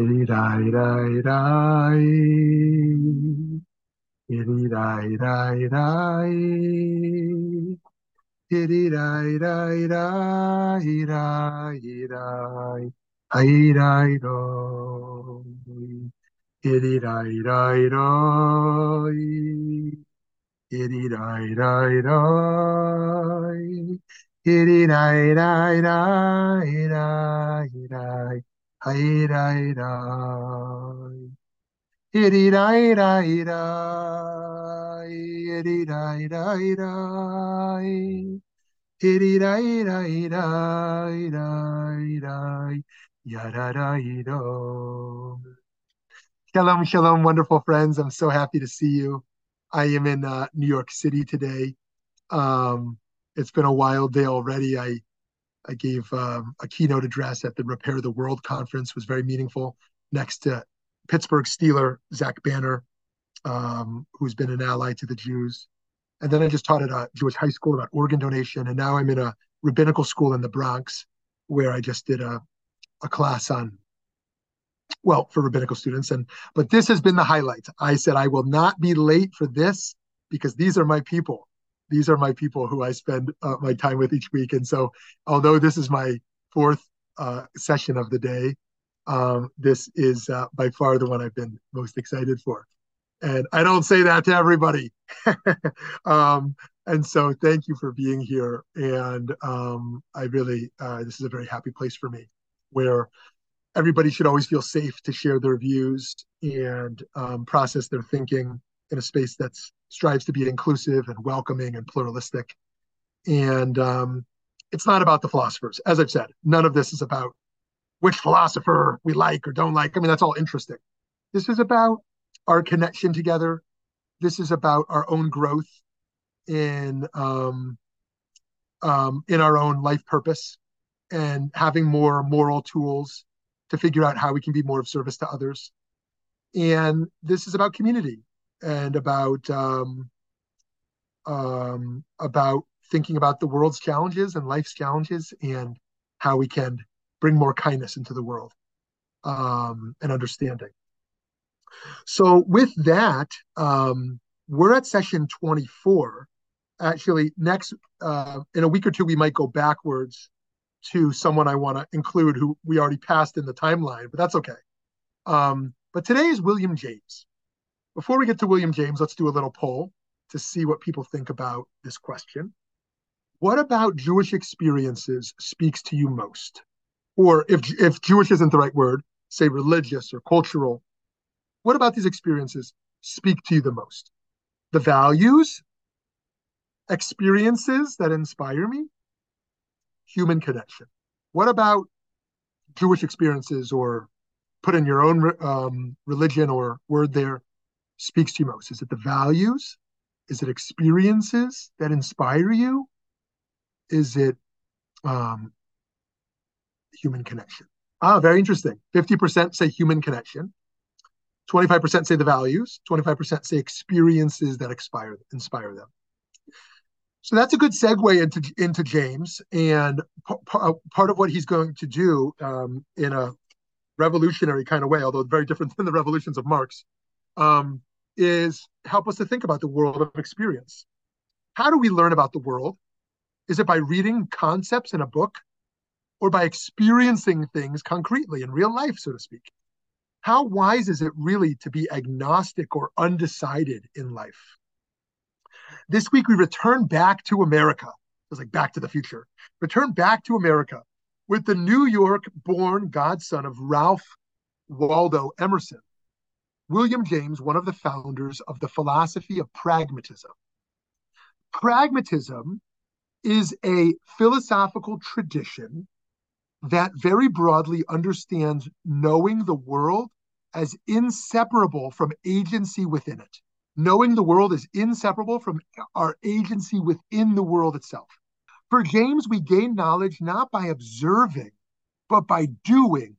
Iri dai dai dai. Iri dai dai dai. Iri dai dai dai dai dai. Ai dai do. Iri dai dai dai. Iri dai dai dai. Iri dai dai dai dai dai. Yada-da-do. Shalom, shalom, wonderful friends. I'm so happy to see you. I am in uh, New York City today. Um, it's been a wild day already. I I gave um, a keynote address at the Repair the World conference. Was very meaningful. Next to Pittsburgh Steeler Zach Banner, um, who's been an ally to the Jews. And then I just taught at a Jewish high school about organ donation. And now I'm in a rabbinical school in the Bronx where I just did a, a class on well for rabbinical students and but this has been the highlight i said i will not be late for this because these are my people these are my people who i spend uh, my time with each week. And so although this is my fourth uh, session of the day um, this is uh, by far the one i've been most excited for. And i don't say that to everybody. Um, and so thank you for being here. And um, i really uh, this is a very happy place for me where everybody should always feel safe to share their views and um, process their thinking in a space that strives to be inclusive and welcoming and pluralistic. And um, it's not about the philosophers. As I've said, none of this is about which philosopher we like or don't like. I mean, that's all interesting. This is about our connection together. This is about our own growth in um, um, in our own life purpose and having more moral tools to figure out how we can be more of service to others. And this is about community and about um, um, about thinking about the world's challenges and life's challenges and how we can bring more kindness into the world um, and understanding. So with that, um, we're at session 24. Actually, next uh, in a week or two, we might go backwards to someone I want to include who we already passed in the timeline, but that's okay. Um, but today is William James. Before we get to William James, let's do a little poll to see what people think about this question. What about Jewish experiences speaks to you most? Or if, if Jewish isn't the right word, say religious or cultural. What about these experiences speak to you the most? The values, experiences that inspire me, human connection. What about Jewish experiences or put in your own um, religion or word there speaks to you most? Is it the values? Is it experiences that inspire you? Is it um, human connection? Ah, very interesting. 50% say human connection. 25% say the values. 25% say experiences that inspire, inspire them. So that's a good segue into into James, and p- part of what he's going to do um, in a revolutionary kind of way, although very different than the revolutions of Marx, um, is help us to think about the world of experience. How do we learn about the world? Is it by reading concepts in a book, or by experiencing things concretely in real life, so to speak? How wise is it really to be agnostic or undecided in life? This week we return back to America. It was like Back to the Future. Return back to America with the New York-born godson of Ralph Waldo Emerson, William James, one of the founders of the philosophy of pragmatism. Pragmatism is a philosophical tradition that very broadly understands knowing the world as inseparable from agency within it knowing the world is inseparable from our agency within the world itself. For James, we gain knowledge not by observing, but by doing.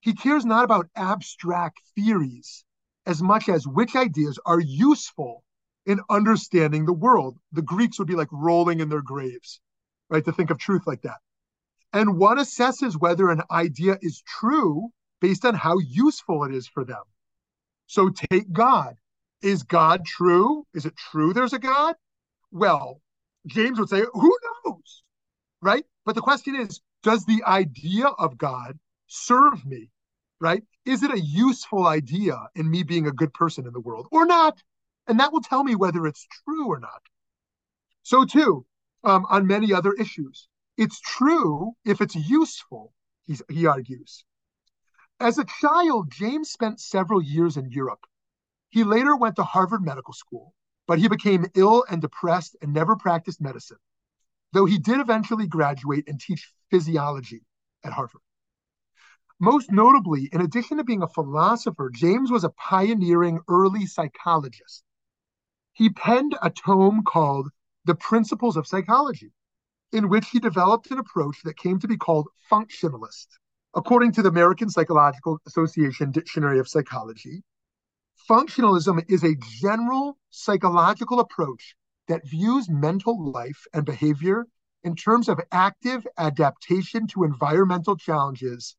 He cares not about abstract theories as much as which ideas are useful in understanding the world. The Greeks would be like rolling in their graves, right, to think of truth like that. And one assesses whether an idea is true based on how useful it is for them. So take God. Is God true? Is it true there's a God? Well, James would say, who knows? Right? But the question is, does the idea of God serve me? Right? Is it a useful idea in me being a good person in the world or not? And that will tell me whether it's true or not. So, too, um, on many other issues, it's true if it's useful, he argues. As a child, James spent several years in Europe. He later went to Harvard Medical School, but he became ill and depressed and never practiced medicine, though he did eventually graduate and teach physiology at Harvard. Most notably, in addition to being a philosopher, James was a pioneering early psychologist. He penned a tome called The Principles of Psychology, in which he developed an approach that came to be called functionalist. According to the American Psychological Association Dictionary of Psychology, functionalism is a general psychological approach that views mental life and behavior in terms of active adaptation to environmental challenges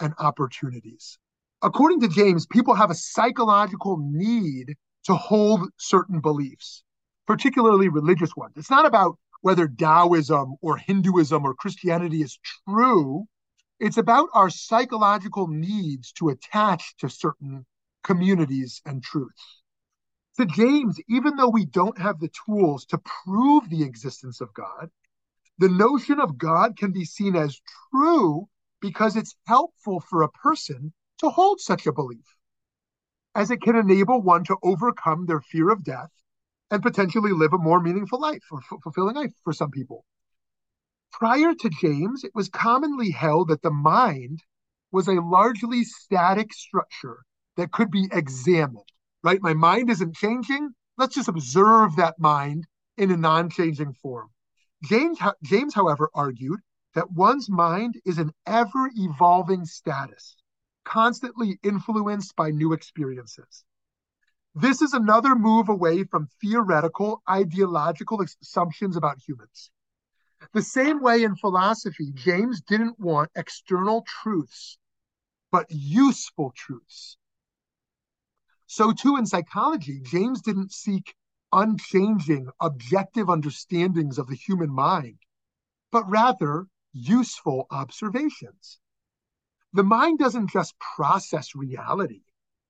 and opportunities. According to James, people have a psychological need to hold certain beliefs, particularly religious ones. It's not about whether Taoism or Hinduism or Christianity is true it's about our psychological needs to attach to certain communities and truths. To James, even though we don't have the tools to prove the existence of God, the notion of God can be seen as true because it's helpful for a person to hold such a belief, as it can enable one to overcome their fear of death and potentially live a more meaningful life or f- fulfilling life for some people. Prior to James, it was commonly held that the mind was a largely static structure that could be examined, right? My mind isn't changing. Let's just observe that mind in a non changing form. James, James, however, argued that one's mind is an ever evolving status, constantly influenced by new experiences. This is another move away from theoretical, ideological assumptions about humans. The same way in philosophy, James didn't want external truths, but useful truths. So, too, in psychology, James didn't seek unchanging, objective understandings of the human mind, but rather useful observations. The mind doesn't just process reality,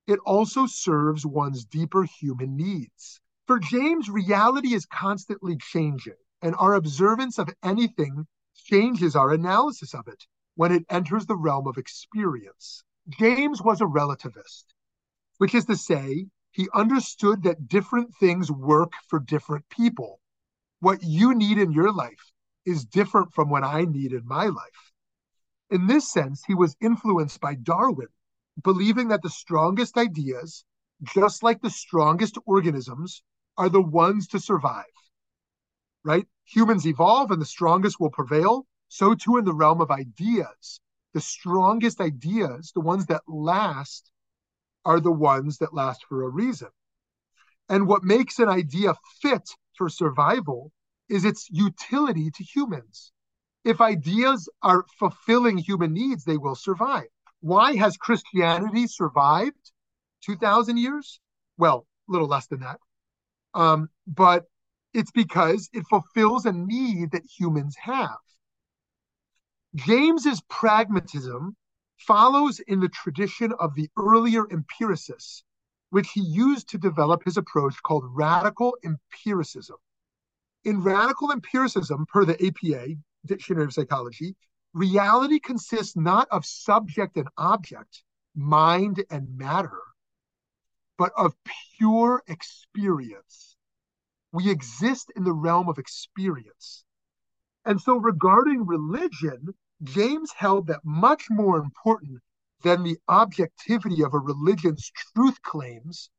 it also serves one's deeper human needs. For James, reality is constantly changing and our observance of anything changes our analysis of it when it enters the realm of experience. James was a relativist, which is to say, he understood that different things work for different people. What you need in your life is different from what I need in my life. In this sense, he was influenced by Darwin, believing that the strongest ideas, just like the strongest organisms, are the ones to survive right? Humans evolve and the strongest will prevail. So too in the realm of ideas. The strongest ideas, the ones that last, are the ones that last for a reason. And what makes an idea fit for survival is its utility to humans. If ideas are fulfilling human needs, they will survive. Why has Christianity survived 2,000 years? Well, a little less than that. Um, but it's because it fulfills a need that humans have. James's pragmatism follows in the tradition of the earlier empiricists, which he used to develop his approach called radical empiricism. In radical empiricism, per the APA, Dictionary of Psychology, reality consists not of subject and object, mind and matter, but of pure experience we exist in the realm of experience. And so, regarding religion, James held that much more important than the objectivity of a religion's truth claims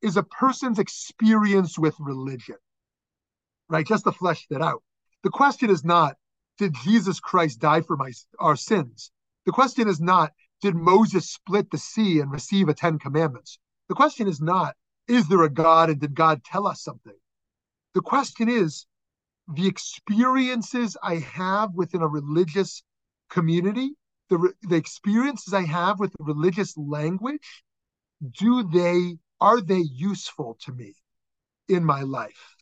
is a person's experience with religion, right? Just to flesh that out. The question is not, did Jesus Christ die for my, our sins? The question is not, did Moses split the sea and receive a Ten Commandments? The question is not, is there a God and did God tell us something? The question is the experiences I have within a religious community, the, the experiences I have with religious language, do they are they useful to me in my life?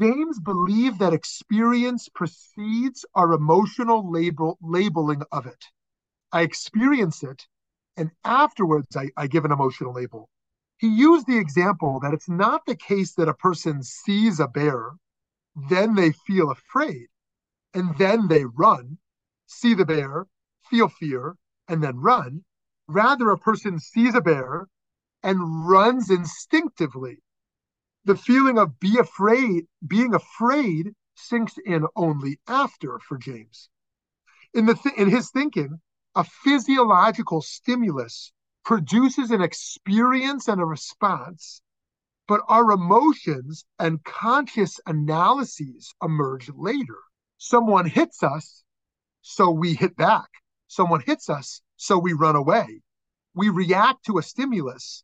James believed that experience precedes our emotional label, labeling of it. I experience it, and afterwards I, I give an emotional label. He used the example that it's not the case that a person sees a bear, then they feel afraid, and then they run, see the bear, feel fear, and then run. Rather, a person sees a bear and runs instinctively the feeling of be afraid, being afraid sinks in only after for James. In the th- in his thinking, a physiological stimulus produces an experience and a response, but our emotions and conscious analyses emerge later. Someone hits us, so we hit back. Someone hits us, so we run away. We react to a stimulus,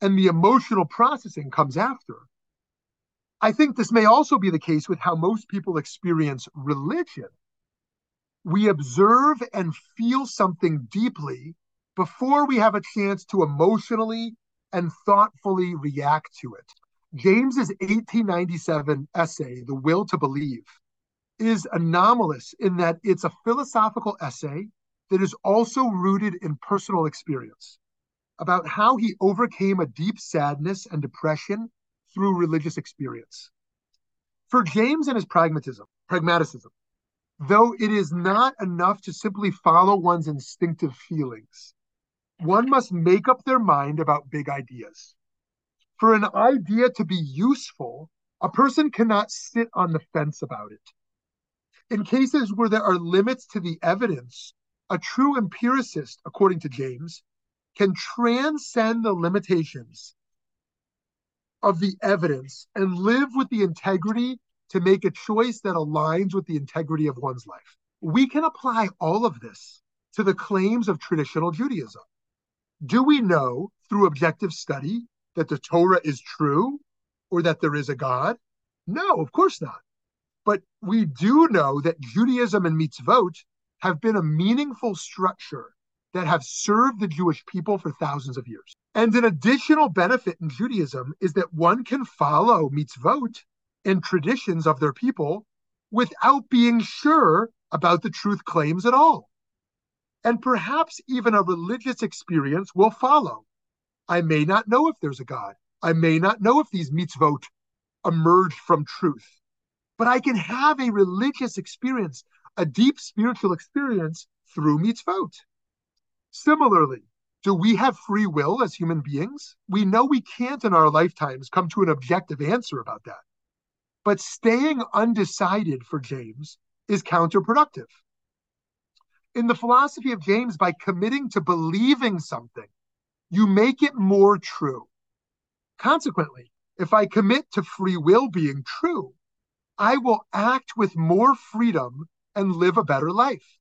and the emotional processing comes after. I think this may also be the case with how most people experience religion. We observe and feel something deeply before we have a chance to emotionally and thoughtfully react to it. James's 1897 essay, The Will to Believe, is anomalous in that it's a philosophical essay that is also rooted in personal experience about how he overcame a deep sadness and depression through religious experience. For James and his pragmatism, pragmaticism, though it is not enough to simply follow one's instinctive feelings, one must make up their mind about big ideas. For an idea to be useful, a person cannot sit on the fence about it. In cases where there are limits to the evidence, a true empiricist, according to James, can transcend the limitations of the evidence and live with the integrity to make a choice that aligns with the integrity of one's life. We can apply all of this to the claims of traditional Judaism. Do we know through objective study that the Torah is true or that there is a God? No, of course not. But we do know that Judaism and mitzvot have been a meaningful structure that have served the Jewish people for thousands of years. And an additional benefit in Judaism is that one can follow mitzvot and traditions of their people without being sure about the truth claims at all. And perhaps even a religious experience will follow. I may not know if there's a God. I may not know if these mitzvot emerged from truth. But I can have a religious experience, a deep spiritual experience through mitzvot. Similarly, do we have free will as human beings? We know we can't in our lifetimes come to an objective answer about that. But staying undecided for James is counterproductive. In the philosophy of James, by committing to believing something, you make it more true. Consequently, if I commit to free will being true, I will act with more freedom and live a better life.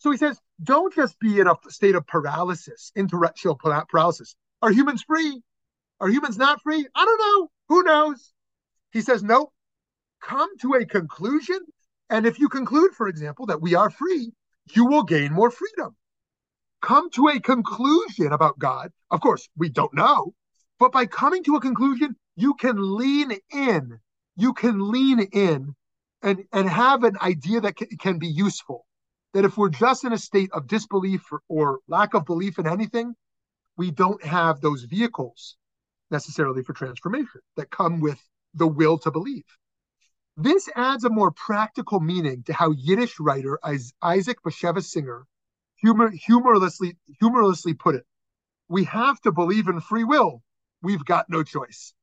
So he says, don't just be in a state of paralysis, intellectual paralysis. Are humans free? Are humans not free? I don't know. Who knows? He says, no, Come to a conclusion. And if you conclude, for example, that we are free, you will gain more freedom. Come to a conclusion about God. Of course, we don't know. But by coming to a conclusion, you can lean in. You can lean in and, and have an idea that can be useful that if we're just in a state of disbelief or, or lack of belief in anything, we don't have those vehicles necessarily for transformation that come with the will to believe. This adds a more practical meaning to how Yiddish writer Isaac Bashevis Singer humor, humorlessly, humorlessly put it. We have to believe in free will. We've got no choice.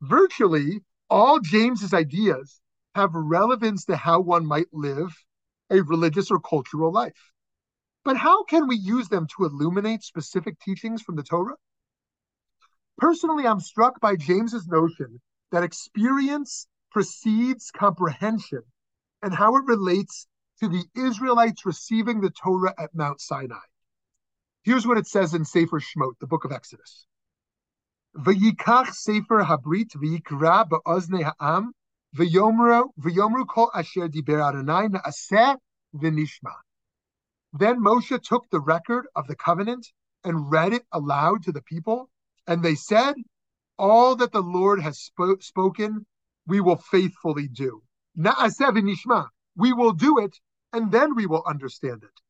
Virtually all James's ideas have relevance to how one might live a religious or cultural life. But how can we use them to illuminate specific teachings from the Torah? Personally, I'm struck by James's notion that experience precedes comprehension and how it relates to the Israelites receiving the Torah at Mount Sinai. Here's what it says in Sefer Shemot, the book of Exodus. V'yikach Sefer Habrit v'yikra be'ozne ha'am V'yomru kol asher diber Adonai na'aseh v'nishma. Then Moshe took the record of the covenant and read it aloud to the people, and they said, All that the Lord has sp- spoken, we will faithfully do. Na'aseh v'nishma. We will do it, and then we will understand it.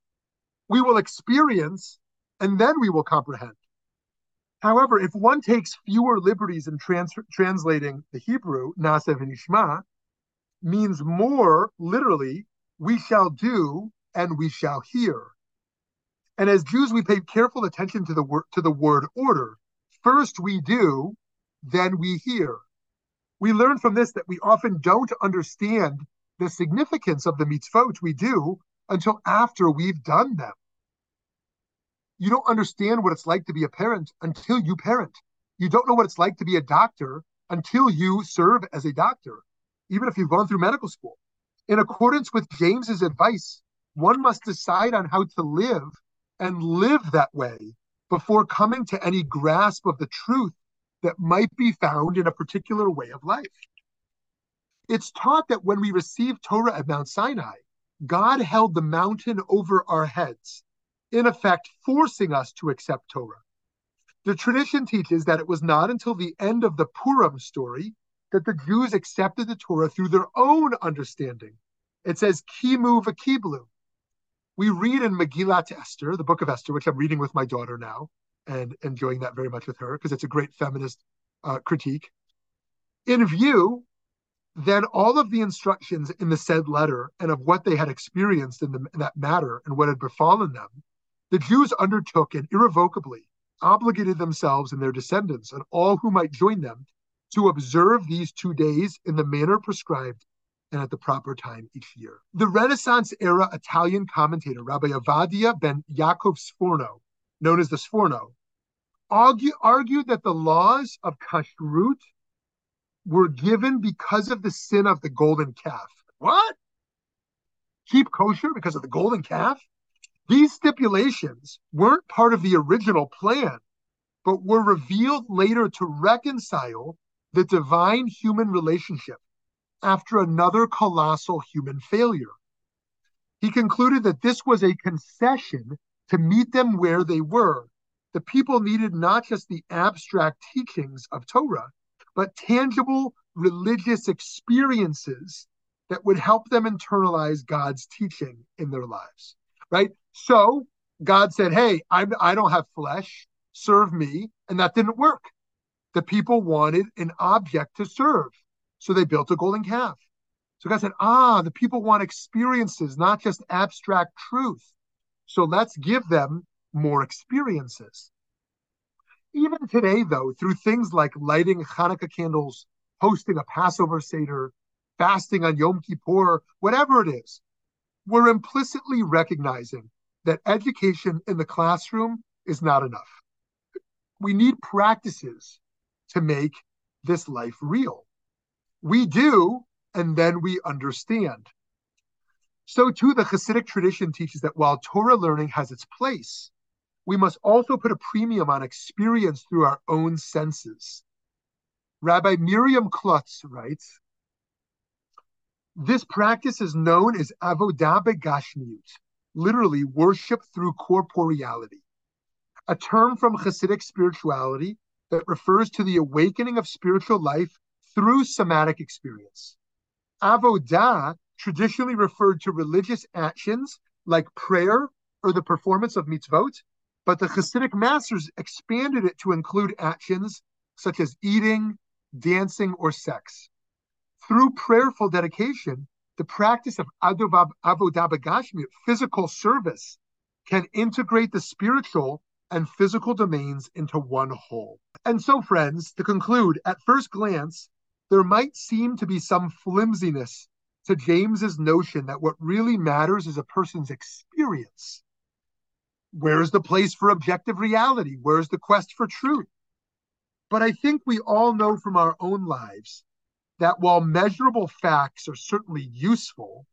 We will experience, and then we will comprehend. However, if one takes fewer liberties in trans- translating the Hebrew, Na'aseh v'nishma, means more literally, we shall do and we shall hear. And as Jews, we pay careful attention to the word to the word order. First we do, then we hear. We learn from this that we often don't understand the significance of the mitzvot we do until after we've done them. You don't understand what it's like to be a parent until you parent. You don't know what it's like to be a doctor until you serve as a doctor, even if you've gone through medical school. In accordance with James's advice, one must decide on how to live and live that way before coming to any grasp of the truth that might be found in a particular way of life. It's taught that when we received Torah at Mount Sinai, God held the mountain over our heads, in effect, forcing us to accept Torah. The tradition teaches that it was not until the end of the Purim story that the Jews accepted the Torah through their own understanding. It says, Kimu v'kiblu, we read in Megillat Esther, the book of Esther, which I'm reading with my daughter now and enjoying that very much with her because it's a great feminist uh, critique. In view, then all of the instructions in the said letter and of what they had experienced in, the, in that matter and what had befallen them, the Jews undertook and irrevocably obligated themselves and their descendants and all who might join them to observe these two days in the manner prescribed and at the proper time each year. The Renaissance era Italian commentator Rabbi Avadia ben Yaakov Sforno, known as the Sforno, argue, argued that the laws of kashrut were given because of the sin of the golden calf. What? Keep kosher because of the golden calf? These stipulations weren't part of the original plan, but were revealed later to reconcile the divine human relationship after another colossal human failure. He concluded that this was a concession to meet them where they were. The people needed not just the abstract teachings of Torah, but tangible religious experiences that would help them internalize God's teaching in their lives. Right? So God said, Hey, I'm, I don't have flesh, serve me. And that didn't work. The people wanted an object to serve. So they built a golden calf. So God said, ah, the people want experiences, not just abstract truth. So let's give them more experiences. Even today, though, through things like lighting Hanukkah candles, hosting a Passover Seder, fasting on Yom Kippur, whatever it is, we're implicitly recognizing that education in the classroom is not enough. We need practices to make this life real. We do, and then we understand. So, too, the Hasidic tradition teaches that while Torah learning has its place, we must also put a premium on experience through our own senses. Rabbi Miriam Klotz writes, this practice is known as avodah begashmiut, literally worship through corporeality, a term from Hasidic spirituality that refers to the awakening of spiritual life through somatic experience. Avodah traditionally referred to religious actions like prayer or the performance of mitzvot, but the Hasidic masters expanded it to include actions such as eating, dancing, or sex. Through prayerful dedication, the practice of avodah begashmi, physical service, can integrate the spiritual and physical domains into one whole. And so, friends, to conclude, at first glance, there might seem to be some flimsiness to James's notion that what really matters is a person's experience. Where's the place for objective reality? Where's the quest for truth? But I think we all know from our own lives that while measurable facts are certainly useful,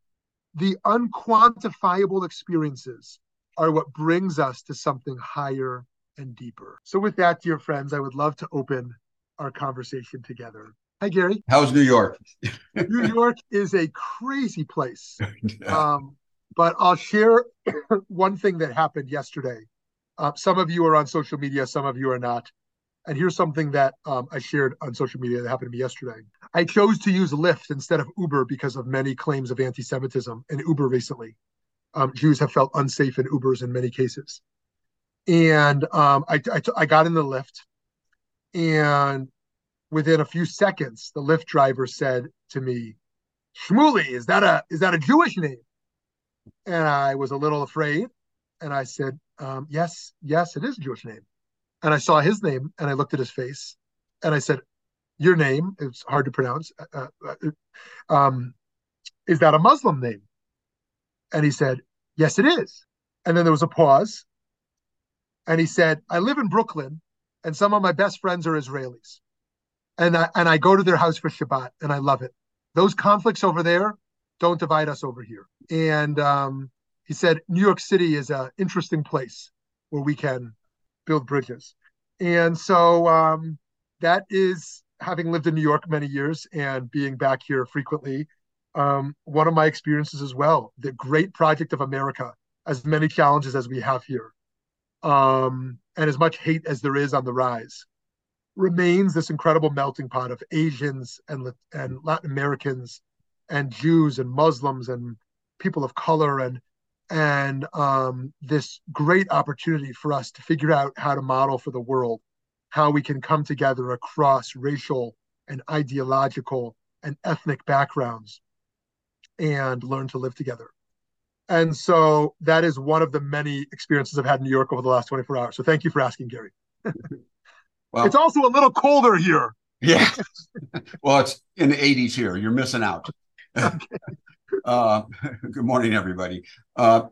the unquantifiable experiences are what brings us to something higher and deeper. So, with that, dear friends, I would love to open our conversation together. Hi, Gary. How's New York? New York is a crazy place. Um, but I'll share one thing that happened yesterday. Uh, some of you are on social media, some of you are not. And here's something that um, I shared on social media that happened to me yesterday. I chose to use Lyft instead of Uber because of many claims of anti Semitism in Uber recently. Um, Jews have felt unsafe in Ubers in many cases. And um, I, I, I got in the Lyft, and within a few seconds, the Lyft driver said to me, Shmuly, is that a is that a Jewish name? And I was a little afraid. And I said, um, Yes, yes, it is a Jewish name. And I saw his name and I looked at his face and I said, Your name, it's hard to pronounce, uh, uh, uh, um, is that a Muslim name? And he said, Yes, it is. And then there was a pause. And he said, I live in Brooklyn and some of my best friends are Israelis. And I, and I go to their house for Shabbat and I love it. Those conflicts over there don't divide us over here. And um, he said, New York City is an interesting place where we can build bridges. And so um, that is having lived in New York many years and being back here frequently, um, one of my experiences as well. The great project of America, as many challenges as we have here, um, and as much hate as there is on the rise, remains this incredible melting pot of Asians and and Latin Americans, and Jews and Muslims and people of color and and um, this great opportunity for us to figure out how to model for the world how we can come together across racial and ideological and ethnic backgrounds and learn to live together. And so that is one of the many experiences I've had in New York over the last 24 hours. So thank you for asking, Gary. well, it's also a little colder here. Yeah. well, it's in the 80s here. You're missing out. Okay. Uh, good morning, everybody. Uh,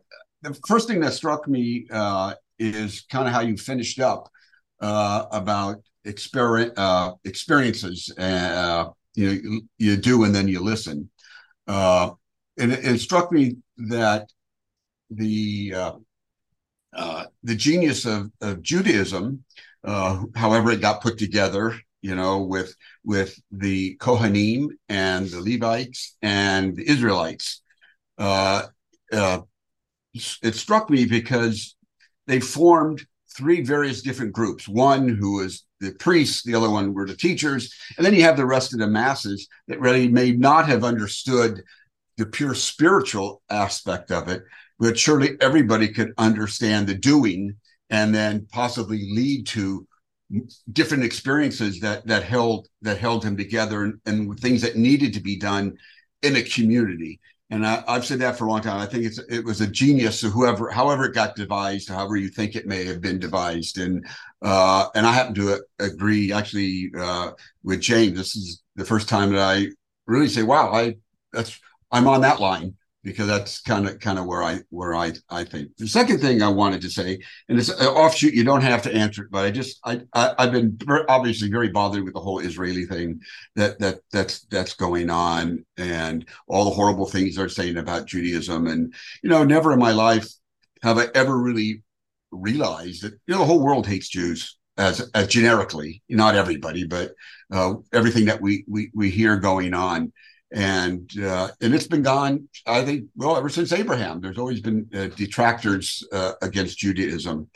the first thing that struck me uh, is kind of how you finished up uh, about experience uh, experiences. Uh, you know, you, you, do and then you listen. and it, it, struck me that the the genius of, of Judaism, however it got put together, you know, with with the Kohanim and the Levites and the Israelites. Uh, uh, it struck me because they formed three various different groups. One who was the priests, the other one were the teachers, and then you have the rest of the masses that really may not have understood the pure spiritual aspect of it, but surely everybody could understand the doing and then possibly lead to different experiences that that held that held him together and, and things that needed to be done in a community. And I, have said that for a long time. I think it's it was a genius. of whoever, however it got devised, however you think it may have been devised, and uh, and I happen to agree actually uh, with James. This is the first time that I really say, "Wow, I that's I'm on that line." Because that's kind of kind of where I where I I think. The second thing I wanted to say, and it's an offshoot, you don't have to answer it, but I just I, I have been obviously very bothered with the whole Israeli thing that that that's that's going on and all the horrible things they're saying about Judaism, and you know, never in my life have I ever really realized that you know the whole world hates Jews as as generically, not everybody, but uh, everything that we we we hear going on and uh, and it's been gone. I think well ever since Abraham. There's always been uh, detractors uh, against Judaism,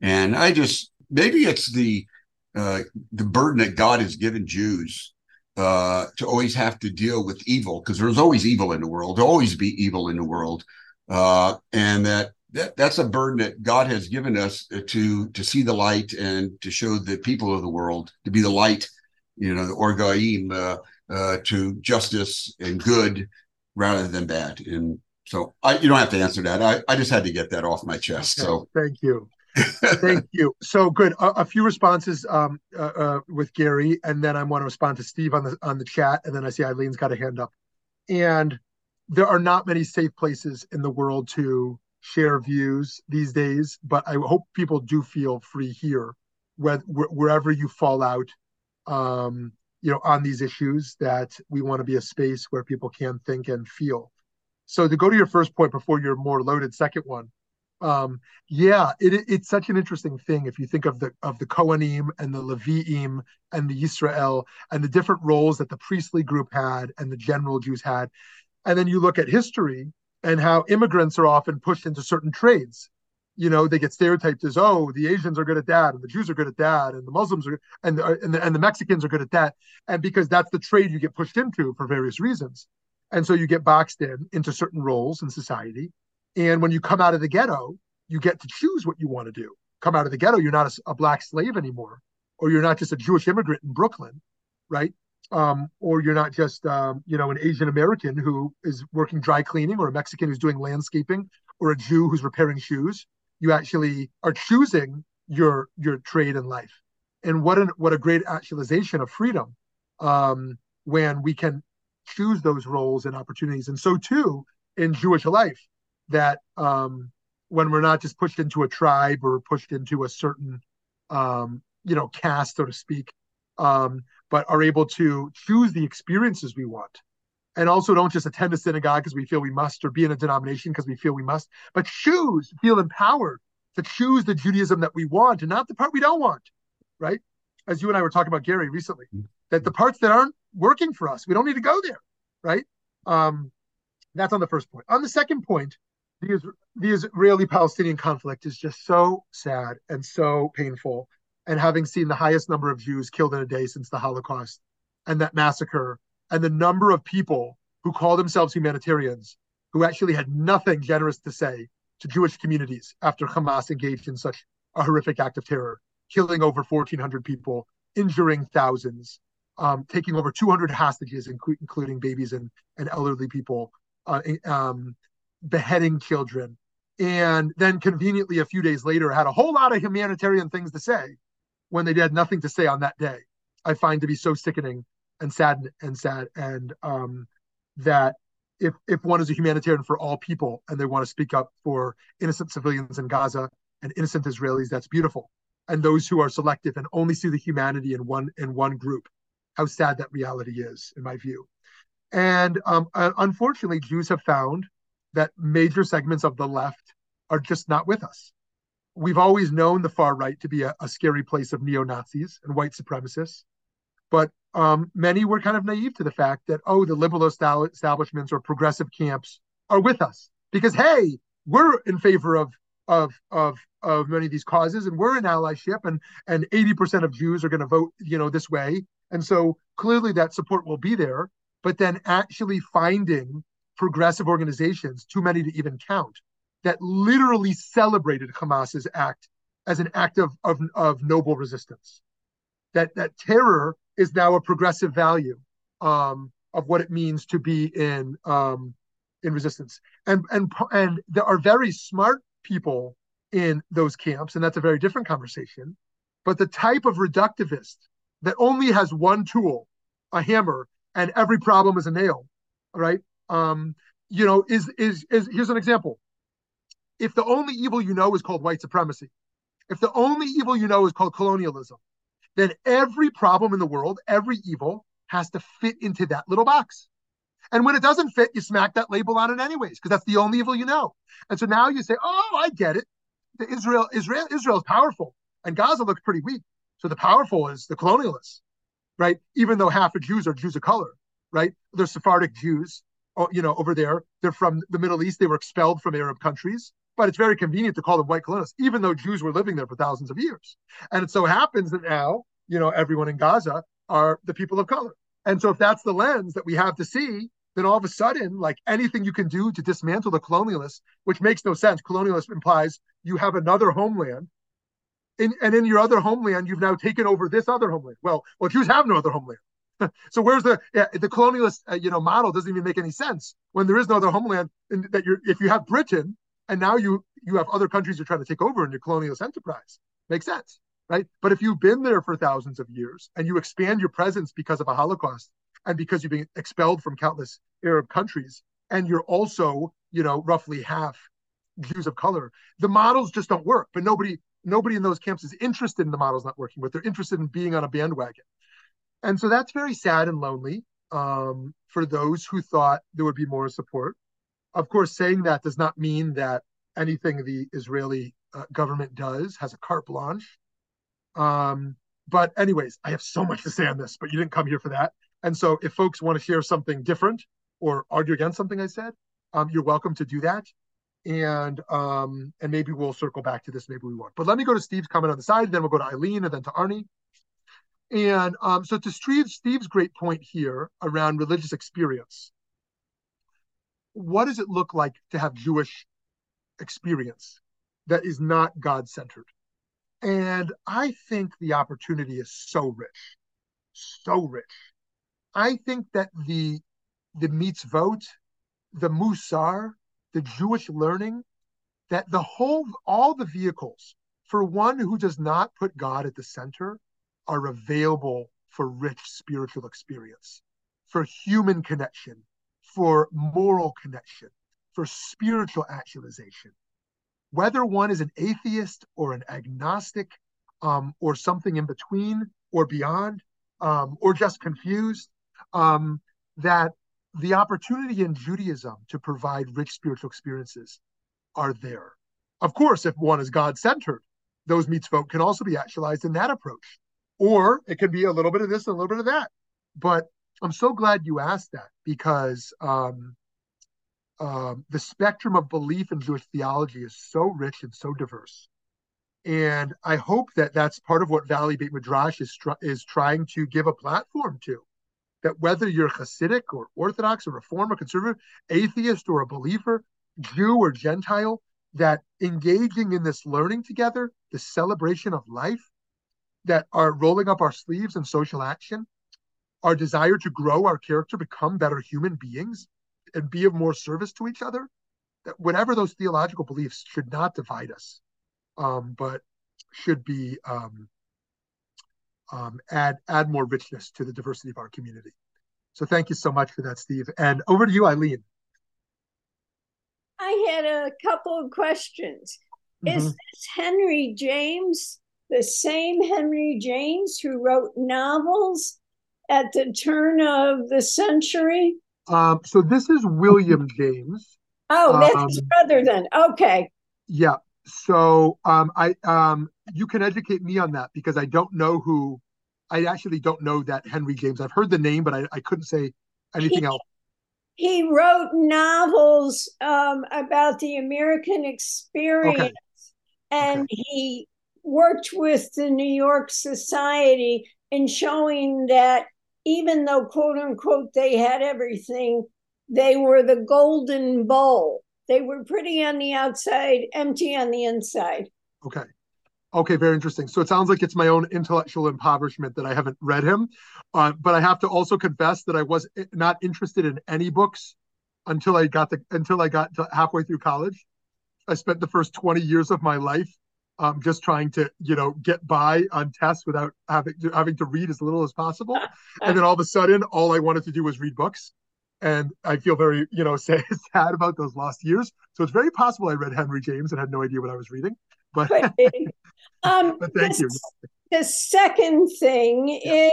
and I just maybe it's the uh, the burden that God has given Jews uh, to always have to deal with evil because there's always evil in the world. There'll always be evil in the world, uh, and that. That, that's a burden that God has given us to to see the light and to show the people of the world to be the light, you know, the or lagoyim, uh, to justice and good rather than bad. And so I, you don't have to answer that. I, I just had to get that off my chest. Okay, so thank you. thank you. So good. A, a few responses um, uh, uh, with Gary, and then I want to respond to Steve on the on the chat, and then I see Eileen's got a hand up. And there are not many safe places in the world to share views these days, but I hope people do feel free here, where, wherever you fall out. Um, you know on these issues that we want to be a space where people can think and feel so to go to your first point before your more loaded second one um, yeah it, it's such an interesting thing if you think of the of the kohanim and the leviim and the Yisrael and the different roles that the priestly group had and the general jews had and then you look at history and how immigrants are often pushed into certain trades. You know, they get stereotyped as, oh, the Asians are good at that, and the Jews are good at that, and the Muslims are, and the, and the, and the Mexicans are good at that, and because that's the trade you get pushed into for various reasons, and so you get boxed in into certain roles in society, and when you come out of the ghetto, you get to choose what you want to do. Come out of the ghetto, you're not a, a black slave anymore, or you're not just a Jewish immigrant in Brooklyn, right? Um, or you're not just um, you know an Asian American who is working dry cleaning, or a Mexican who's doing landscaping, or a Jew who's repairing shoes. You actually are choosing your your trade in life, and what an what a great actualization of freedom um, when we can choose those roles and opportunities. And so too in Jewish life, that um, when we're not just pushed into a tribe or pushed into a certain um, you know caste, so to speak, um, but are able to choose the experiences we want. And also don't just attend a synagogue because we feel we must or be in a denomination because we feel we must, but choose, feel empowered to choose the Judaism that we want and not the part we don't want, right? As you and I were talking about, Gary, recently, mm-hmm. that the parts that aren't working for us, we don't need to go there, right? Um, that's on the first point. On the second point, the, the Israeli Palestinian conflict is just so sad and so painful and having seen the highest number of Jews killed in a day since the Holocaust and that massacre, and the number of people who call themselves humanitarians who actually had nothing generous to say to Jewish communities after Hamas engaged in such a horrific act of terror, killing over 1,400 people, injuring thousands, um, taking over 200 hostages, inc- including babies and, and elderly people, uh, um, beheading children. And then conveniently, a few days later, had a whole lot of humanitarian things to say when they had nothing to say on that day. I find to be so sickening and sad and sad and um, that if if one is a humanitarian for all people and they want to speak up for innocent civilians in Gaza and innocent Israelis, that's beautiful. And those who are selective and only see the humanity in one in one group, how sad that reality is, in my view. And um, unfortunately, Jews have found that major segments of the left are just not with us we've always known the far right to be a, a scary place of neo Nazis and white supremacists, but um, many were kind of naive to the fact that oh, the liberal establishments or progressive camps are with us because hey, we're in favor of of of of many of these causes and we're in allyship and and 80% of Jews are going to vote you know this way and so clearly that support will be there but then actually finding progressive organizations too many to even count that literally celebrated Hamas's act as an act of, of, of noble resistance. That that terror is now a progressive value um, of what it means to be in um, in resistance. And and and there are very smart people in those camps, and that's a very different conversation. But the type of reductivist that only has one tool, a hammer, and every problem is a nail, right? Um, you know, is is is here's an example if the only evil you know is called white supremacy, if the only evil you know is called colonialism, then every problem in the world, every evil has to fit into that little box. And when it doesn't fit, you smack that label on it anyways, because that's the only evil you know. And so now you say, "Oh, I get it. The Israel, Israel, Israel is powerful, and Gaza looks pretty weak. So the powerful is the colonialists, right? Even though half of Jews are Jews of color, right? They're Sephardic Jews, oh, you know, over there. They're from the Middle East. They were expelled from Arab countries but it's very convenient to call them white colonists, even though Jews were living there for thousands of years. And it so happens that now, you know, everyone in Gaza are the people of color. And so if that's the lens that we have to see, then all of a sudden, like anything you can do to dismantle the colonialists, which makes no sense. Colonialist implies you have another homeland. In, and in your other homeland, you've now taken over this other homeland. Well, well, Jews have no other homeland. so where's the yeah, the colonialist uh, you know model doesn't even make any sense when there is no other homeland and that you're if you have Britain and now you you have other countries you're trying to take over in your colonialist enterprise. Makes sense, right? But if you've been there for thousands of years and you expand your presence because of a Holocaust and because you've been expelled from countless Arab countries, and you're also, you know, roughly half Jews of color, the models just don't work. But nobody nobody in those camps is interested in the models not working, but they're interested in being on a bandwagon. And so that's very sad and lonely um, for those who thought there would be more support. Of course, saying that does not mean that anything the Israeli uh, government does has a carte blanche. Um, but, anyways, I have so much to say on this, but you didn't come here for that. And so, if folks want to share something different or argue against something I said, um, you're welcome to do that. And um, and maybe we'll circle back to this, maybe we won't. But let me go to Steve's comment on the side, then we'll go to Eileen and then to Arnie. And um, so to Steve, Steve's great point here around religious experience, what does it look like to have Jewish experience that is not God-centered? And I think the opportunity is so rich, so rich. I think that the the mitzvot, the musar, the Jewish learning, that the whole all the vehicles for one who does not put God at the center are available for rich spiritual experience, for human connection, for moral connection, for spiritual actualization. Whether one is an atheist or an agnostic um, or something in between or beyond um, or just confused, um, that the opportunity in Judaism to provide rich spiritual experiences are there. Of course, if one is God centered, those mitzvot can also be actualized in that approach. Or it can be a little bit of this and a little bit of that. But I'm so glad you asked that because um, um, the spectrum of belief in Jewish theology is so rich and so diverse. And I hope that that's part of what Valley Beit Midrash is, tr- is trying to give a platform to that whether you're Hasidic or Orthodox or Reform or conservative, atheist or a believer, Jew or Gentile, that engaging in this learning together, the celebration of life, that are rolling up our sleeves in social action, our desire to grow our character, become better human beings, and be of more service to each other, that whatever those theological beliefs should not divide us, um, but should be um, um, add add more richness to the diversity of our community. So thank you so much for that, Steve. And over to you, Eileen. I had a couple of questions. Mm-hmm. Is this Henry James the same Henry James who wrote novels at the turn of the century? Um, so this is William James. Oh, that's um, his brother then. Okay. Yeah. So um, I um, you can educate me on that because I don't know who I actually don't know that Henry James. I've heard the name, but I, I couldn't say anything he, else. He wrote novels um, about the American experience, okay. and okay. he worked with the New York Society in showing that even though, quote unquote, they had everything, they were the golden bowl. They were pretty on the outside, empty on the inside. Okay. Okay, very interesting. So it sounds like it's my own intellectual impoverishment that I haven't read him. Uh, but I have to also confess that I was not interested in any books until I got the until I got halfway through college. I spent the first 20 years of my life um, just trying to you know get by on tests without having to, having to read as little as possible. And then all of a sudden all i wanted to do was read books. And i feel very you know sad, sad about those lost years. So it's very possible i read henry james and had no idea what i was reading but, um, but thank the, you. the second thing yeah. is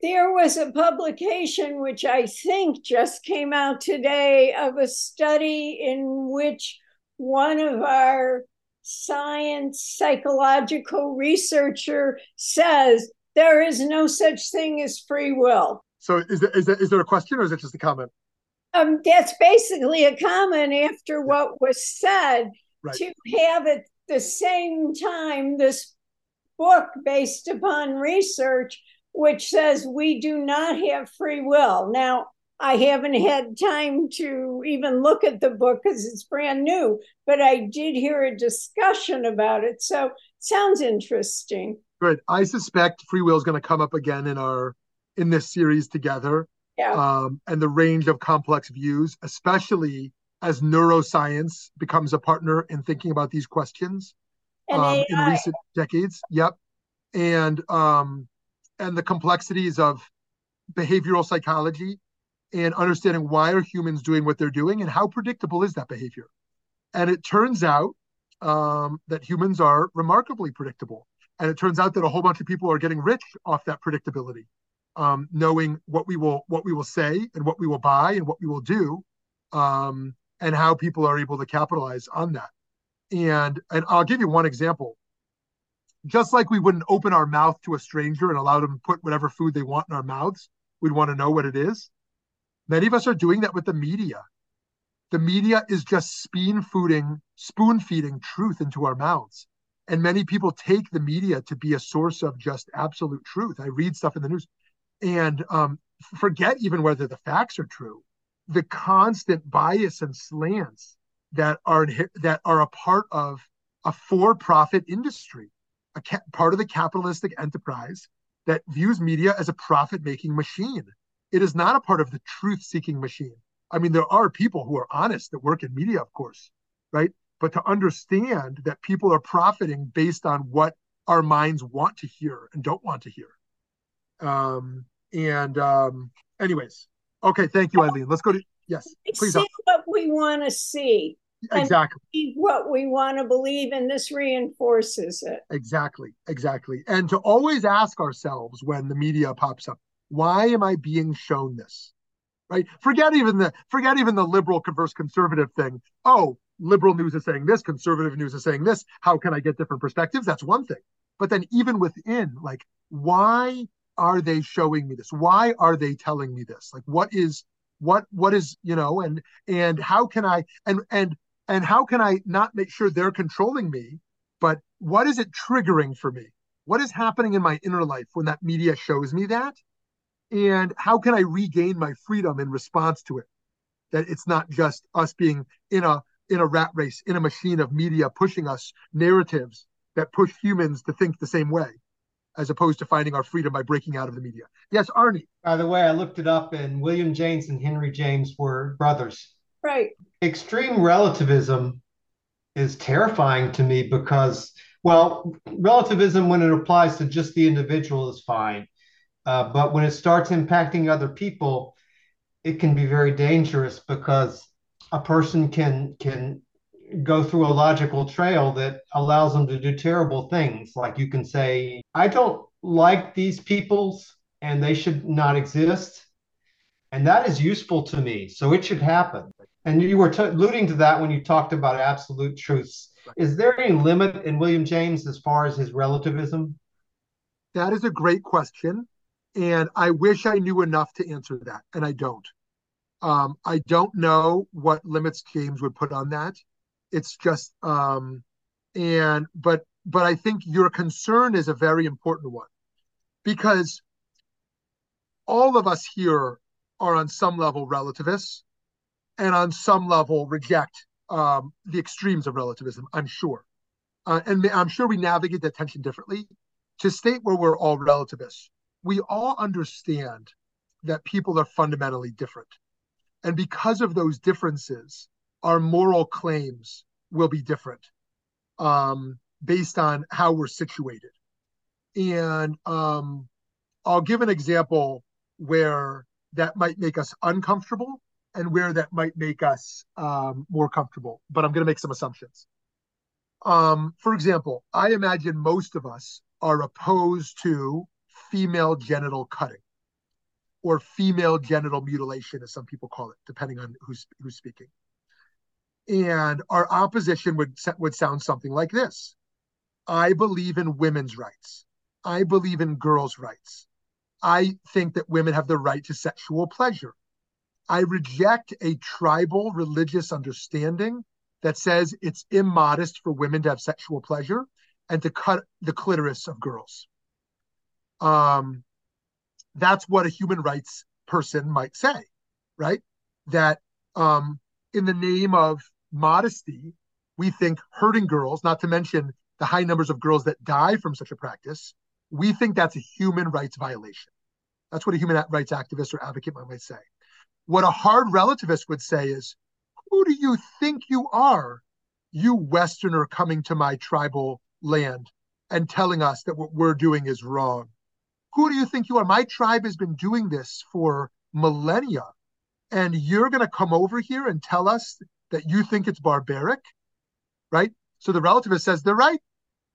there was a publication which i think just came out today of a study in which one of our science psychological researcher says there is no such thing as free will. So is there, is there, is there a question or is it just a comment? Um, that's basically a comment after what was said right. to have at the same time this book based upon research which says we do not have free will. Now, I haven't had time to even look at the book because it's brand new, but I did hear a discussion about it. So sounds interesting. Good. I suspect free will is going to come up again in our in this series together. Yeah. Um, and the range of complex views, especially as neuroscience becomes a partner in thinking about these questions um, in recent decades. Yep. And um, and the complexities of behavioral psychology and understanding why are humans doing what they're doing and how predictable is that behavior. And it turns out um, that humans are remarkably predictable. And it turns out that a whole bunch of people are getting rich off that predictability, um, knowing what we will what we will say and what we will buy and what we will do, um, and how people are able to capitalize on that. And and I'll give you one example. Just like we wouldn't open our mouth to a stranger and allow them to put whatever food they want in our mouths, we'd want to know what it is Many of us are doing that with the media. The media is just spoon feeding, spoon feeding truth into our mouths. And many people take the media to be a source of just absolute truth. I read stuff in the news and um, forget even whether the facts are true. The constant bias and slants that are that are a part of a for-profit industry, a ca- part of the capitalistic enterprise that views media as a profit-making machine. It is not a part of the truth-seeking machine. I mean, there are people who are honest that work in media, of course, right? But to understand that people are profiting based on what our minds want to hear and don't want to hear. Um, and um, anyways, okay, thank you, Eileen. Let's go to yes, please. See what we want to see. Exactly. what we want to believe, and this reinforces it. Exactly, exactly. And to always ask ourselves when the media pops up, why am I being shown this? right? Forget even the forget even the liberal versus conservative thing. Oh, liberal news is saying this, conservative news is saying this. How can I get different perspectives? That's one thing. But then even within, like, why are they showing me this? Why are they telling me this? Like, what is what what is you know and and how can I and and and how can I not make sure they're controlling me? But what is it triggering for me? What is happening in my inner life when that media shows me that? And how can i regain my freedom in response to it? That it's not just us being in a in a rat race in a machine of media pushing us narratives that push humans to think the same way as opposed to finding our freedom by breaking out of the media. Yes arnie. By the way i looked it up and william james and henry james were brothers. Right. Extreme relativism is terrifying to me because well relativism when it applies to just the individual is fine uh, but when it starts impacting other people, it can be very dangerous because a person can can go through a logical trail that allows them to do terrible things. Like you can say, I don't like these peoples and they should not exist. And that is useful to me. So it should happen. And you were t- alluding to that when you talked about absolute truths. Is there any limit in William James as far as his relativism? That is a great question. And I wish I knew enough to answer that, and I don't. Um, I don't know what limits James would put on that. It's just, um, and but but I think your concern is a very important one because all of us here are on some level relativists and on some level reject um, the extremes of relativism. I'm sure, uh, and I'm sure we navigate that tension differently. To state where we're all relativists, we all understand that people are fundamentally different. And because of those differences, our moral claims will be different um, based on how we're situated. And um, I'll give an example where that might make us uncomfortable and where that might make us um, more comfortable. But I'm going to make some assumptions. Um, for example, I imagine most of us are opposed to female genital cutting or female genital mutilation, as some people call it, depending on who's who's speaking. And our opposition would would sound something like this: I believe in women's rights. I believe in girls' rights. I think that women have the right to sexual pleasure. I reject a tribal religious understanding that says it's immodest for women to have sexual pleasure and to cut the clitoris of girls um, that's what a human rights person might say, right? That um, in the name of modesty, we think hurting girls, not to mention the high numbers of girls that die from such a practice, we think that's a human rights violation. That's what a human rights activist or advocate might say. What a hard relativist would say is, who do you think you are, you Westerner coming to my tribal land and telling us that what we're doing is wrong? Who do you think you are? My tribe has been doing this for millennia. And you're going to come over here and tell us that you think it's barbaric, right? So the relativist says they're right.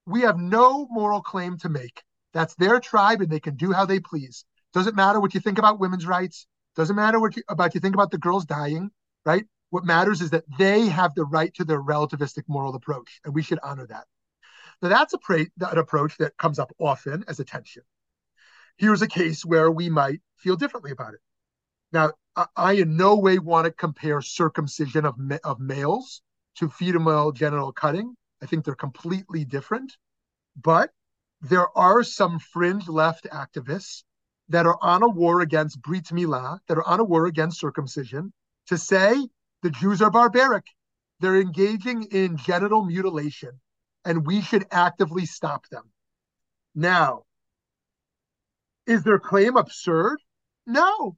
We have no moral claim to make. That's their tribe and they can do how they please. Doesn't matter what you think about women's rights. Doesn't matter what you, about you think about the girls dying, right? What matters is that they have the right to their relativistic moral approach, and we should honor that. Now, that's a pra- an approach that comes up often as a tension here's a case where we might feel differently about it. Now, I in no way want to compare circumcision of of males to female genital cutting. I think they're completely different. But there are some fringe left activists that are on a war against Brit Milah, that are on a war against circumcision, to say the Jews are barbaric. They're engaging in genital mutilation, and we should actively stop them. Now, is their claim absurd? No,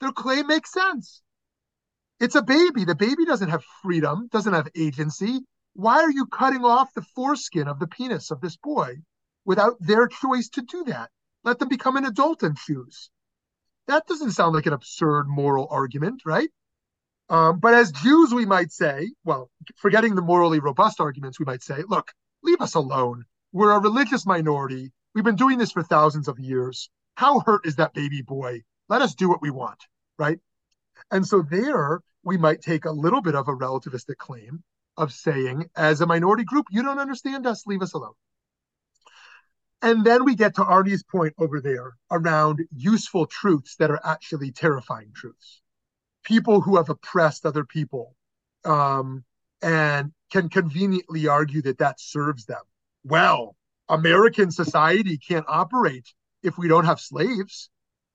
their claim makes sense. It's a baby. The baby doesn't have freedom, doesn't have agency. Why are you cutting off the foreskin of the penis of this boy without their choice to do that? Let them become an adult and choose. That doesn't sound like an absurd moral argument, right? Um, but as Jews, we might say, well, forgetting the morally robust arguments, we might say, look, leave us alone. We're a religious minority. We've been doing this for thousands of years. How hurt is that baby boy? Let us do what we want, right? And so there we might take a little bit of a relativistic claim of saying, as a minority group, you don't understand us, leave us alone. And then we get to Arnie's point over there around useful truths that are actually terrifying truths. People who have oppressed other people um, and can conveniently argue that that serves them. Well, American society can't operate if we don't have slaves.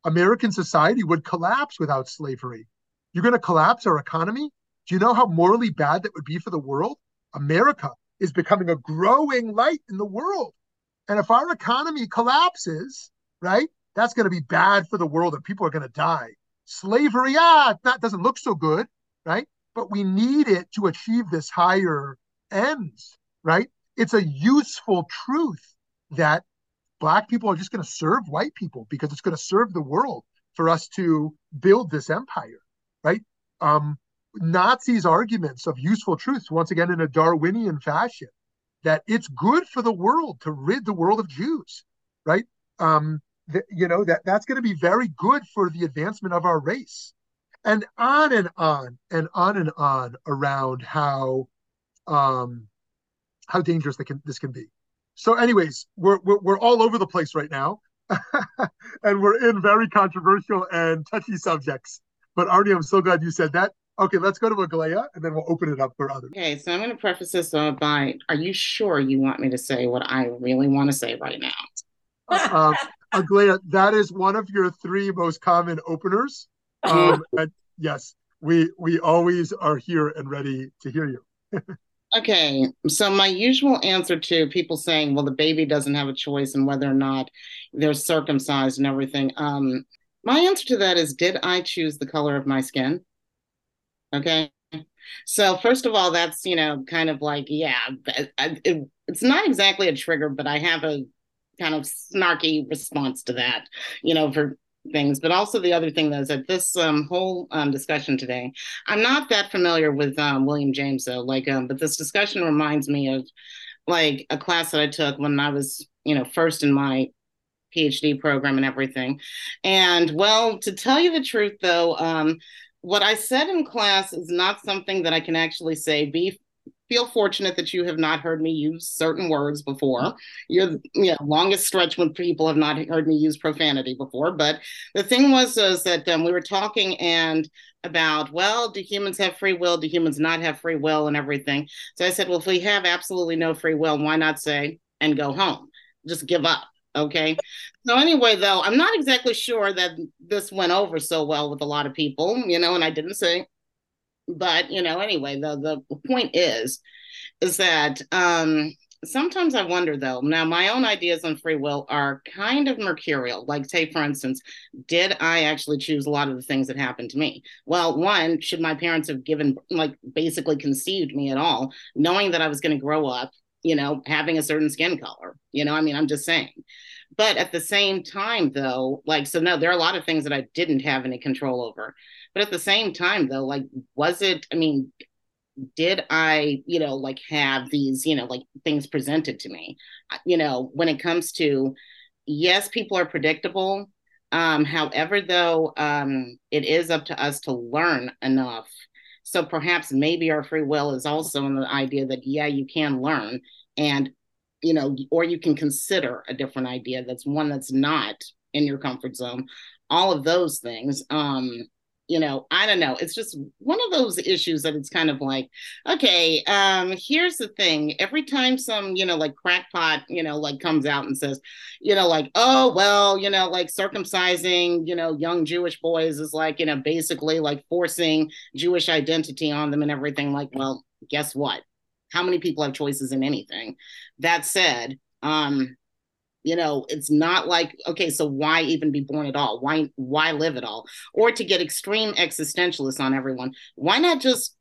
American society would collapse without slavery. You're going to collapse our economy? Do you know how morally bad that would be for the world? America is becoming a growing light in the world. And if our economy collapses, right, that's going to be bad for the world and people are going to die. Slavery, ah, that doesn't look so good, right? But we need it to achieve this higher ends, right? It's a useful truth that black people are just going to serve white people because it's going to serve the world for us to build this empire, right? Um, Nazis' arguments of useful truths, once again in a Darwinian fashion, that it's good for the world to rid the world of Jews, right? Um, the, you know that that's going to be very good for the advancement of our race, and on and on and on and on around how um, how dangerous can, this can be. So, anyways, we're, we're, we're all over the place right now, and we're in very controversial and touchy subjects. But Arnie, I'm so glad you said that. Okay, let's go to Aglaia, and then we'll open it up for others. Okay, so I'm going to preface this by: Are you sure you want me to say what I really want to say right now? uh, Aglaia, that is one of your three most common openers. Um, and yes, we we always are here and ready to hear you. Okay, so my usual answer to people saying, well, the baby doesn't have a choice in whether or not they're circumcised and everything. Um, my answer to that is, did I choose the color of my skin? Okay. So first of all, that's you know kind of like yeah, it, it's not exactly a trigger, but I have a kind of snarky response to that. You know, for things, but also the other thing though is that this um, whole um, discussion today, I'm not that familiar with um, William James though. Like, um, but this discussion reminds me of like a class that I took when I was, you know, first in my PhD program and everything. And well, to tell you the truth though, um, what I said in class is not something that I can actually say be feel fortunate that you have not heard me use certain words before. You're the you know, longest stretch when people have not heard me use profanity before. But the thing was is that um, we were talking and about well, do humans have free will? Do humans not have free will and everything? So I said, well, if we have absolutely no free will, why not say and go home? Just give up. Okay. So anyway, though, I'm not exactly sure that this went over so well with a lot of people, you know, and I didn't say but you know anyway the the point is is that um sometimes i wonder though now my own ideas on free will are kind of mercurial. Like say for instance did i actually choose a lot of the things that happened to me? Well one should my parents have given like basically conceived me at all knowing that i was going to grow up you know having a certain skin color? You know i mean i'm just saying. But at the same time though like so no there are a lot of things that i didn't have any control over but at the same time, though, like, was it, I mean, did I, you know, like have these, you know, like things presented to me? You know, when it comes to, yes, people are predictable. Um, however, though, um, it is up to us to learn enough. So perhaps maybe our free will is also in the idea that, yeah, you can learn and, you know, or you can consider a different idea that's one that's not in your comfort zone. All of those things. Um, you know, I don't know. It's just one of those issues that it's kind of like, okay, um, here's the thing. Every time some, you know, like crackpot, you know, like comes out and says, you know, like, oh, well, you know, like circumcising, you know, young Jewish boys is like, you know, basically like forcing Jewish identity on them and everything. Like, well, guess what? How many people have choices in anything? That said, um, you know it's not like okay so why even be born at all? Why why live at all? Or to get extreme existentialists on everyone. Why not just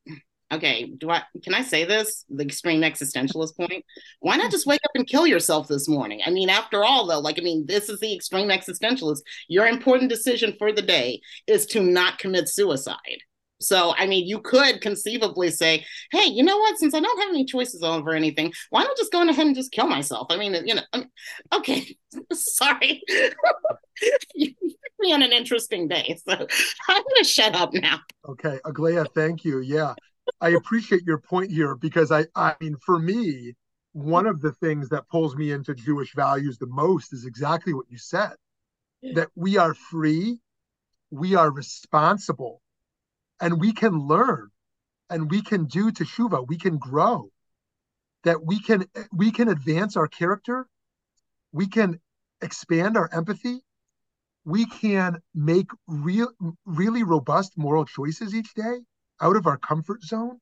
okay do i can i say this? The extreme existentialist point? Why not just wake up and kill yourself this morning? I mean after all though like i mean this is the extreme existentialist. Your important decision for the day is to not commit suicide so, I mean, you could conceivably say, hey, you know what? Since I don't have any choices over anything, why not just go ahead and just kill myself? I mean, you know, I'm, okay, sorry. you put me on an interesting day. So I'm going to shut up now. Okay, Aglaia, thank you. Yeah, I appreciate your point here because I, I mean, for me, one of the things that pulls me into Jewish values the most is exactly what you said that we are free, we are responsible and we can learn and we can do teshuva we can grow that we can we can advance our character we can expand our empathy we can make real really robust moral choices each day out of our comfort zone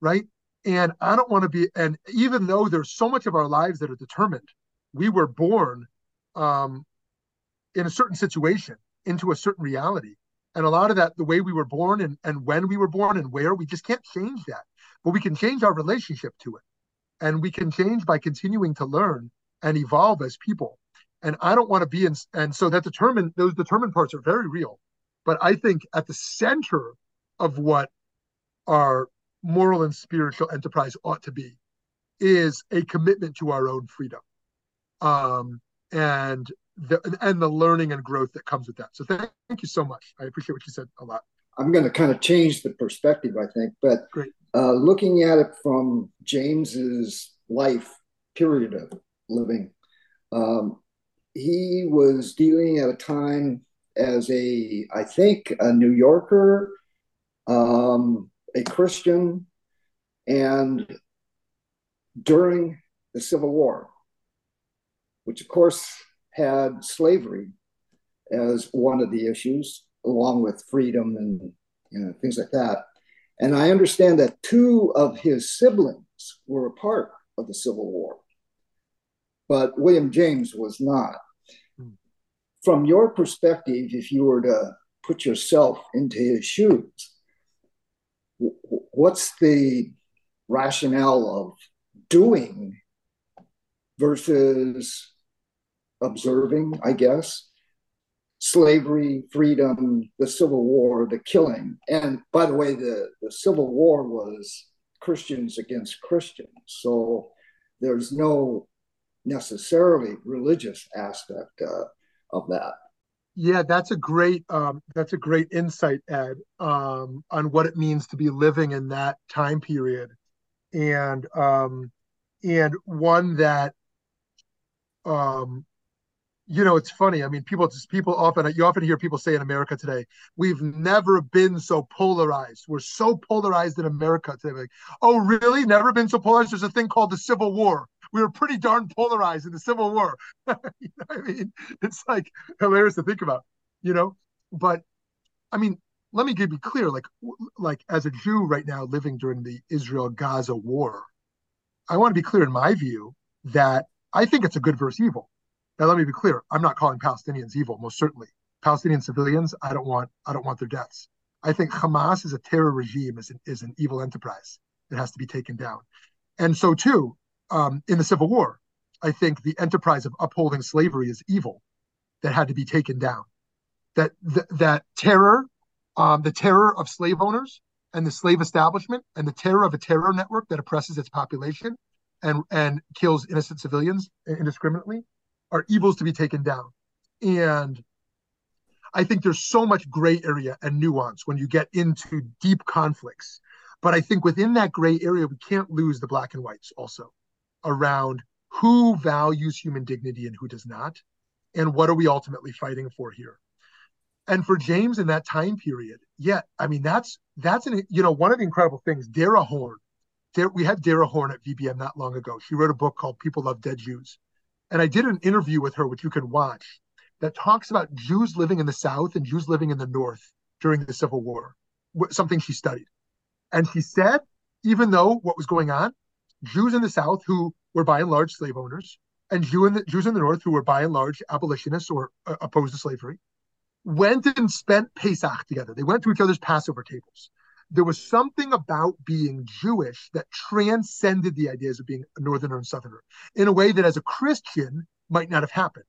right? And i don't want to be and even though there's so much of our lives that are determined we were born um in a certain situation into a certain reality and a lot of that the way we were born and, and when we were born and where we just can't change that. But we can change our relationship to it. And we can change by continuing to learn and evolve as people. And i don't want to be in and so that determined those determined parts are very real. But i think at the center of what our moral and spiritual enterprise ought to be is a commitment to our own freedom. Um, and the, and the learning and growth that comes with that. So thank, thank you so much. I appreciate what you said a lot. I'm going to kind of change the perspective, I think, but uh, looking at it from James's life period of living, um, he was dealing at a time as a, I think, a New Yorker, um, a Christian, and during the Civil War, which of course had slavery as one of the issues, along with freedom and you know things like that. And I understand that two of his siblings were a part of the Civil War, but William James was not. Hmm. From your perspective, if you were to put yourself into his shoes, what's the rationale of doing versus observing, I guess, slavery, freedom, the Civil War, the killing. And by the way, the, the Civil War was Christians against Christians. So there's no necessarily religious aspect uh, of that. Yeah, that's a great um, that's a great insight, Ed, um, on what it means to be living in that time period, and um, and one that um, you know, it's funny. I mean, people just people often you often hear people say in America today, we've never been so polarized. We're so polarized in America today. Like, oh, really? Never been so polarized? There's a thing called the Civil War. We were pretty darn polarized in the Civil War. you know I mean, it's like hilarious to think about, you know. But I mean, let me be clear. Like, like as a Jew right now living during the Israel-Gaza war, I want to be clear in my view that I think it's a good versus evil now, let me be clear. I'm not calling Palestinians evil, most certainly. Palestinian civilians, I don't want, I don't want their deaths. I think Hamas is a terror regime, is an, is an evil enterprise It has to be taken down. And so, too, um, in the Civil War, I think the enterprise of upholding slavery is evil that had to be taken down. That th- that terror, um, the terror of slave owners and the slave establishment, and the terror of a terror network that oppresses its population and and kills innocent civilians indiscriminately, are evils to be taken down. And I think there's so much gray area and nuance when you get into deep conflicts. But I think within that gray area, we can't lose the black and whites also around who values human dignity and who does not, and what are we ultimately fighting for here. And for James in that time period, yeah, I mean that's that's an you know one of the incredible things. Dara Horn, Dara, we had Dara Horn at VBM not long ago. She wrote a book called People Love Dead Jews, and I did an interview with her, which you can watch, that talks about Jews living in the South and Jews living in the North during the Civil War, something she studied. And she said, even though what was going on, Jews in the South who were by and large slave owners, and Jew in the, Jews in the North who were by and large abolitionists or uh, opposed to slavery, went and spent Pesach together. They went to each other's Passover tables. There was something about being Jewish that transcended the ideas of being a Northerner and Southerner in a way that as a Christian might not have happened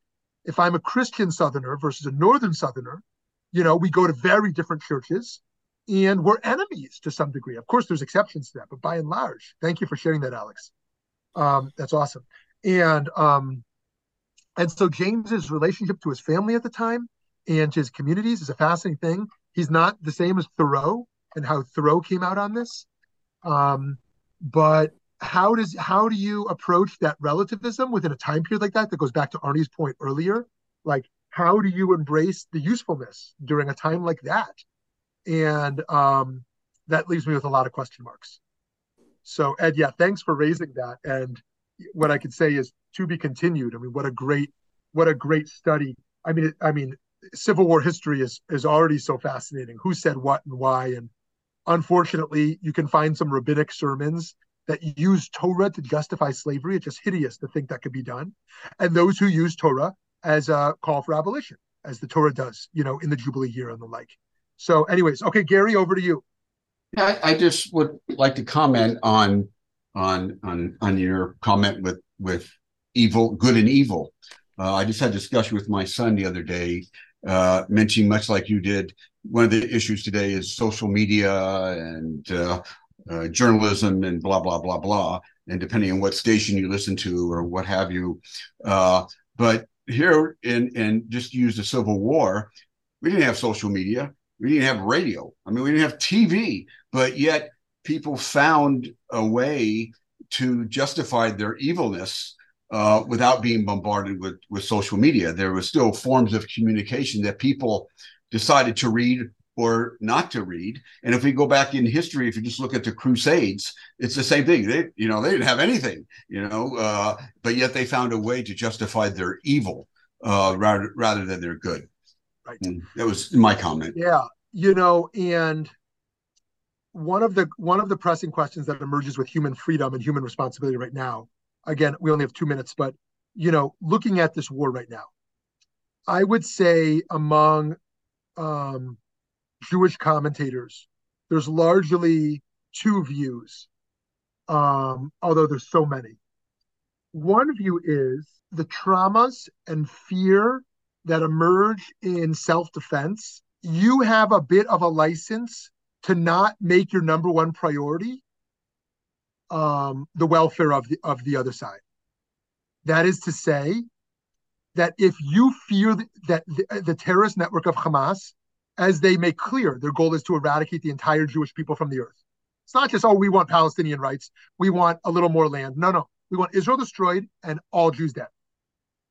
if I'm a Christian Southerner versus a Northern Southerner, you know, we go to very different churches and we're enemies to some degree. Of course, there's exceptions to that, but by and large, thank you for sharing that, Alex. Um, that's awesome. And um, and so James's relationship to his family at the time and his communities is a fascinating thing. He's not the same as Thoreau and how Thoreau came out on this. Um, but how does how do you approach that relativism within a time period like that that goes back to arnie's point earlier? Like how do you embrace the usefulness during a time like that? And um, that leaves me with a lot of question marks. So ed yeah thanks for raising that. And what i could say is to be continued. I mean what a great what a great study. I mean i mean civil war history is is already so fascinating. Who said what and why? And unfortunately you can find some rabbinic sermons that use Torah to justify slavery. It's just hideous to think that could be done. And those who use Torah as a call for abolition, as the Torah does, you know, in the Jubilee year and the like. So, anyways, okay, Gary, over to you. I, I just would like to comment on on on on your comment with with evil, good and evil. Uh, I just had a discussion with my son the other day, uh, mentioning much like you did. One of the issues today is social media and uh, uh, journalism and blah blah blah blah and depending on what station you listen to or what have you uh, but here in in just use the civil war we didn't have social media we didn't have radio i mean we didn't have tv but yet people found a way to justify their evilness uh, without being bombarded with with social media there were still forms of communication that people decided to read or not to read. And if we go back in history, if you just look at the Crusades, it's the same thing. They, you know, they didn't have anything, you know, uh, but yet they found a way to justify their evil uh, rather rather than their good. Right. And that was my comment. Yeah, you know, and one of the one of the pressing questions that emerges with human freedom and human responsibility right now. Again, we only have two minutes, but you know, looking at this war right now, I would say among um, Jewish commentators, there's largely two views, um, although there's so many. One view is the traumas and fear that emerge in self defense. You have a bit of a license to not make your number one priority um, the welfare of the of the other side. That is to say, that if you fear that the, the terrorist network of Hamas as they make clear, their goal is to eradicate the entire Jewish people from the earth. It's not just, oh, we want Palestinian rights. We want a little more land. No, no. We want Israel destroyed and all Jews dead.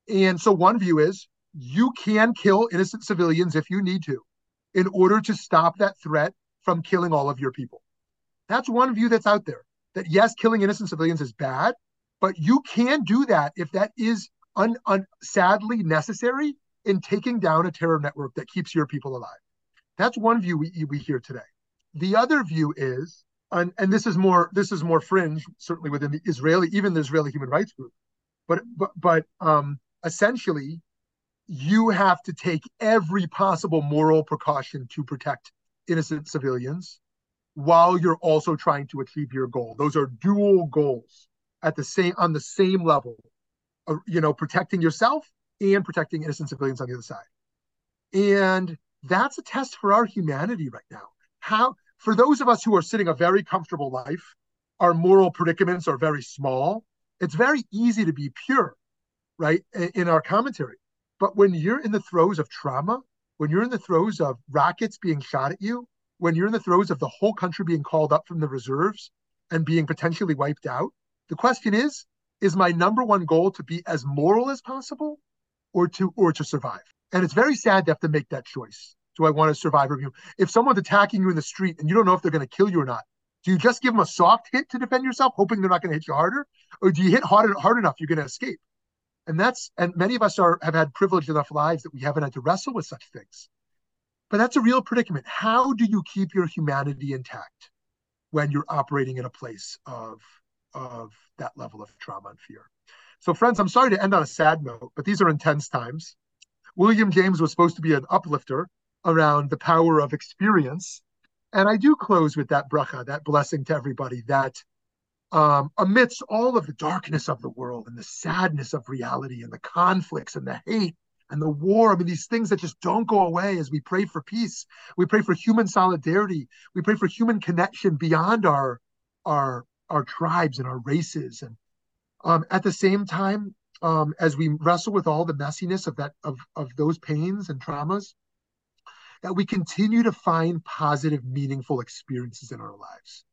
And so one view is you can kill innocent civilians if you need to in order to stop that threat from killing all of your people. That's one view that's out there that yes, killing innocent civilians is bad, but you can do that if that is un, un, sadly necessary in taking down a terror network that keeps your people alive. That's one view we, we hear today. The other view is, and, and this is more this is more fringe, certainly within the Israeli, even the Israeli human rights group, but but but um, essentially, you have to take every possible moral precaution to protect innocent civilians, while you're also trying to achieve your goal. Those are dual goals at the same on the same level, uh, you know, protecting yourself and protecting innocent civilians on the other side. And that's a test for our humanity right now. How, for those of us who are sitting a very comfortable life, our moral predicaments are very small. It's very easy to be pure, right, in our commentary. But when you're in the throes of trauma, when you're in the throes of rockets being shot at you, when you're in the throes of the whole country being called up from the reserves and being potentially wiped out, the question is, is my number one goal to be as moral as possible or to or to survive? And it's very sad to have to make that choice. do I want a survivor view? If someone's attacking you in the street and you don't know if they're going to kill you or not, do you just give them a soft hit to defend yourself, hoping they're not going to hit you harder, or do you hit hard hard enough you're going to escape? And that's and many of us are have had privileged enough lives that we haven't had to wrestle with such things. But that's a real predicament. How do you keep your humanity intact when you're operating in a place of of that level of trauma and fear? So, friends, I'm sorry to end on a sad note, but these are intense times. William James was supposed to be an uplifter around the power of experience. And I do close with that bracha, that blessing to everybody that um, amidst all of the darkness of the world and the sadness of reality and the conflicts and the hate and the war, I mean, these things that just don't go away as we pray for peace. We pray for human solidarity. We pray for human connection beyond our our our tribes and our races. And um, at the same time, um, as we wrestle with all the messiness of that of of those pains and traumas, that we continue to find positive, meaningful experiences in our lives,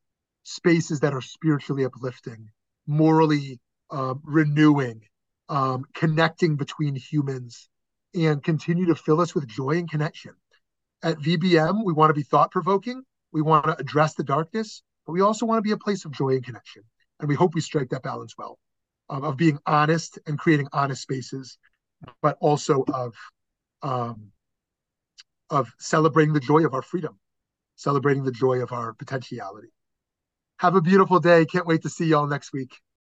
spaces that are spiritually uplifting, morally uh, renewing, um, connecting between humans, and continue to fill us with joy and connection. At VBM, we want to be thought provoking. We want to address the darkness, but we also want to be a place of joy and connection. And we hope we strike that balance well of being honest and creating honest spaces, but also of um, of celebrating the joy of our freedom, celebrating the joy of our potentiality. Have a beautiful day. Can't wait to see y'all next week.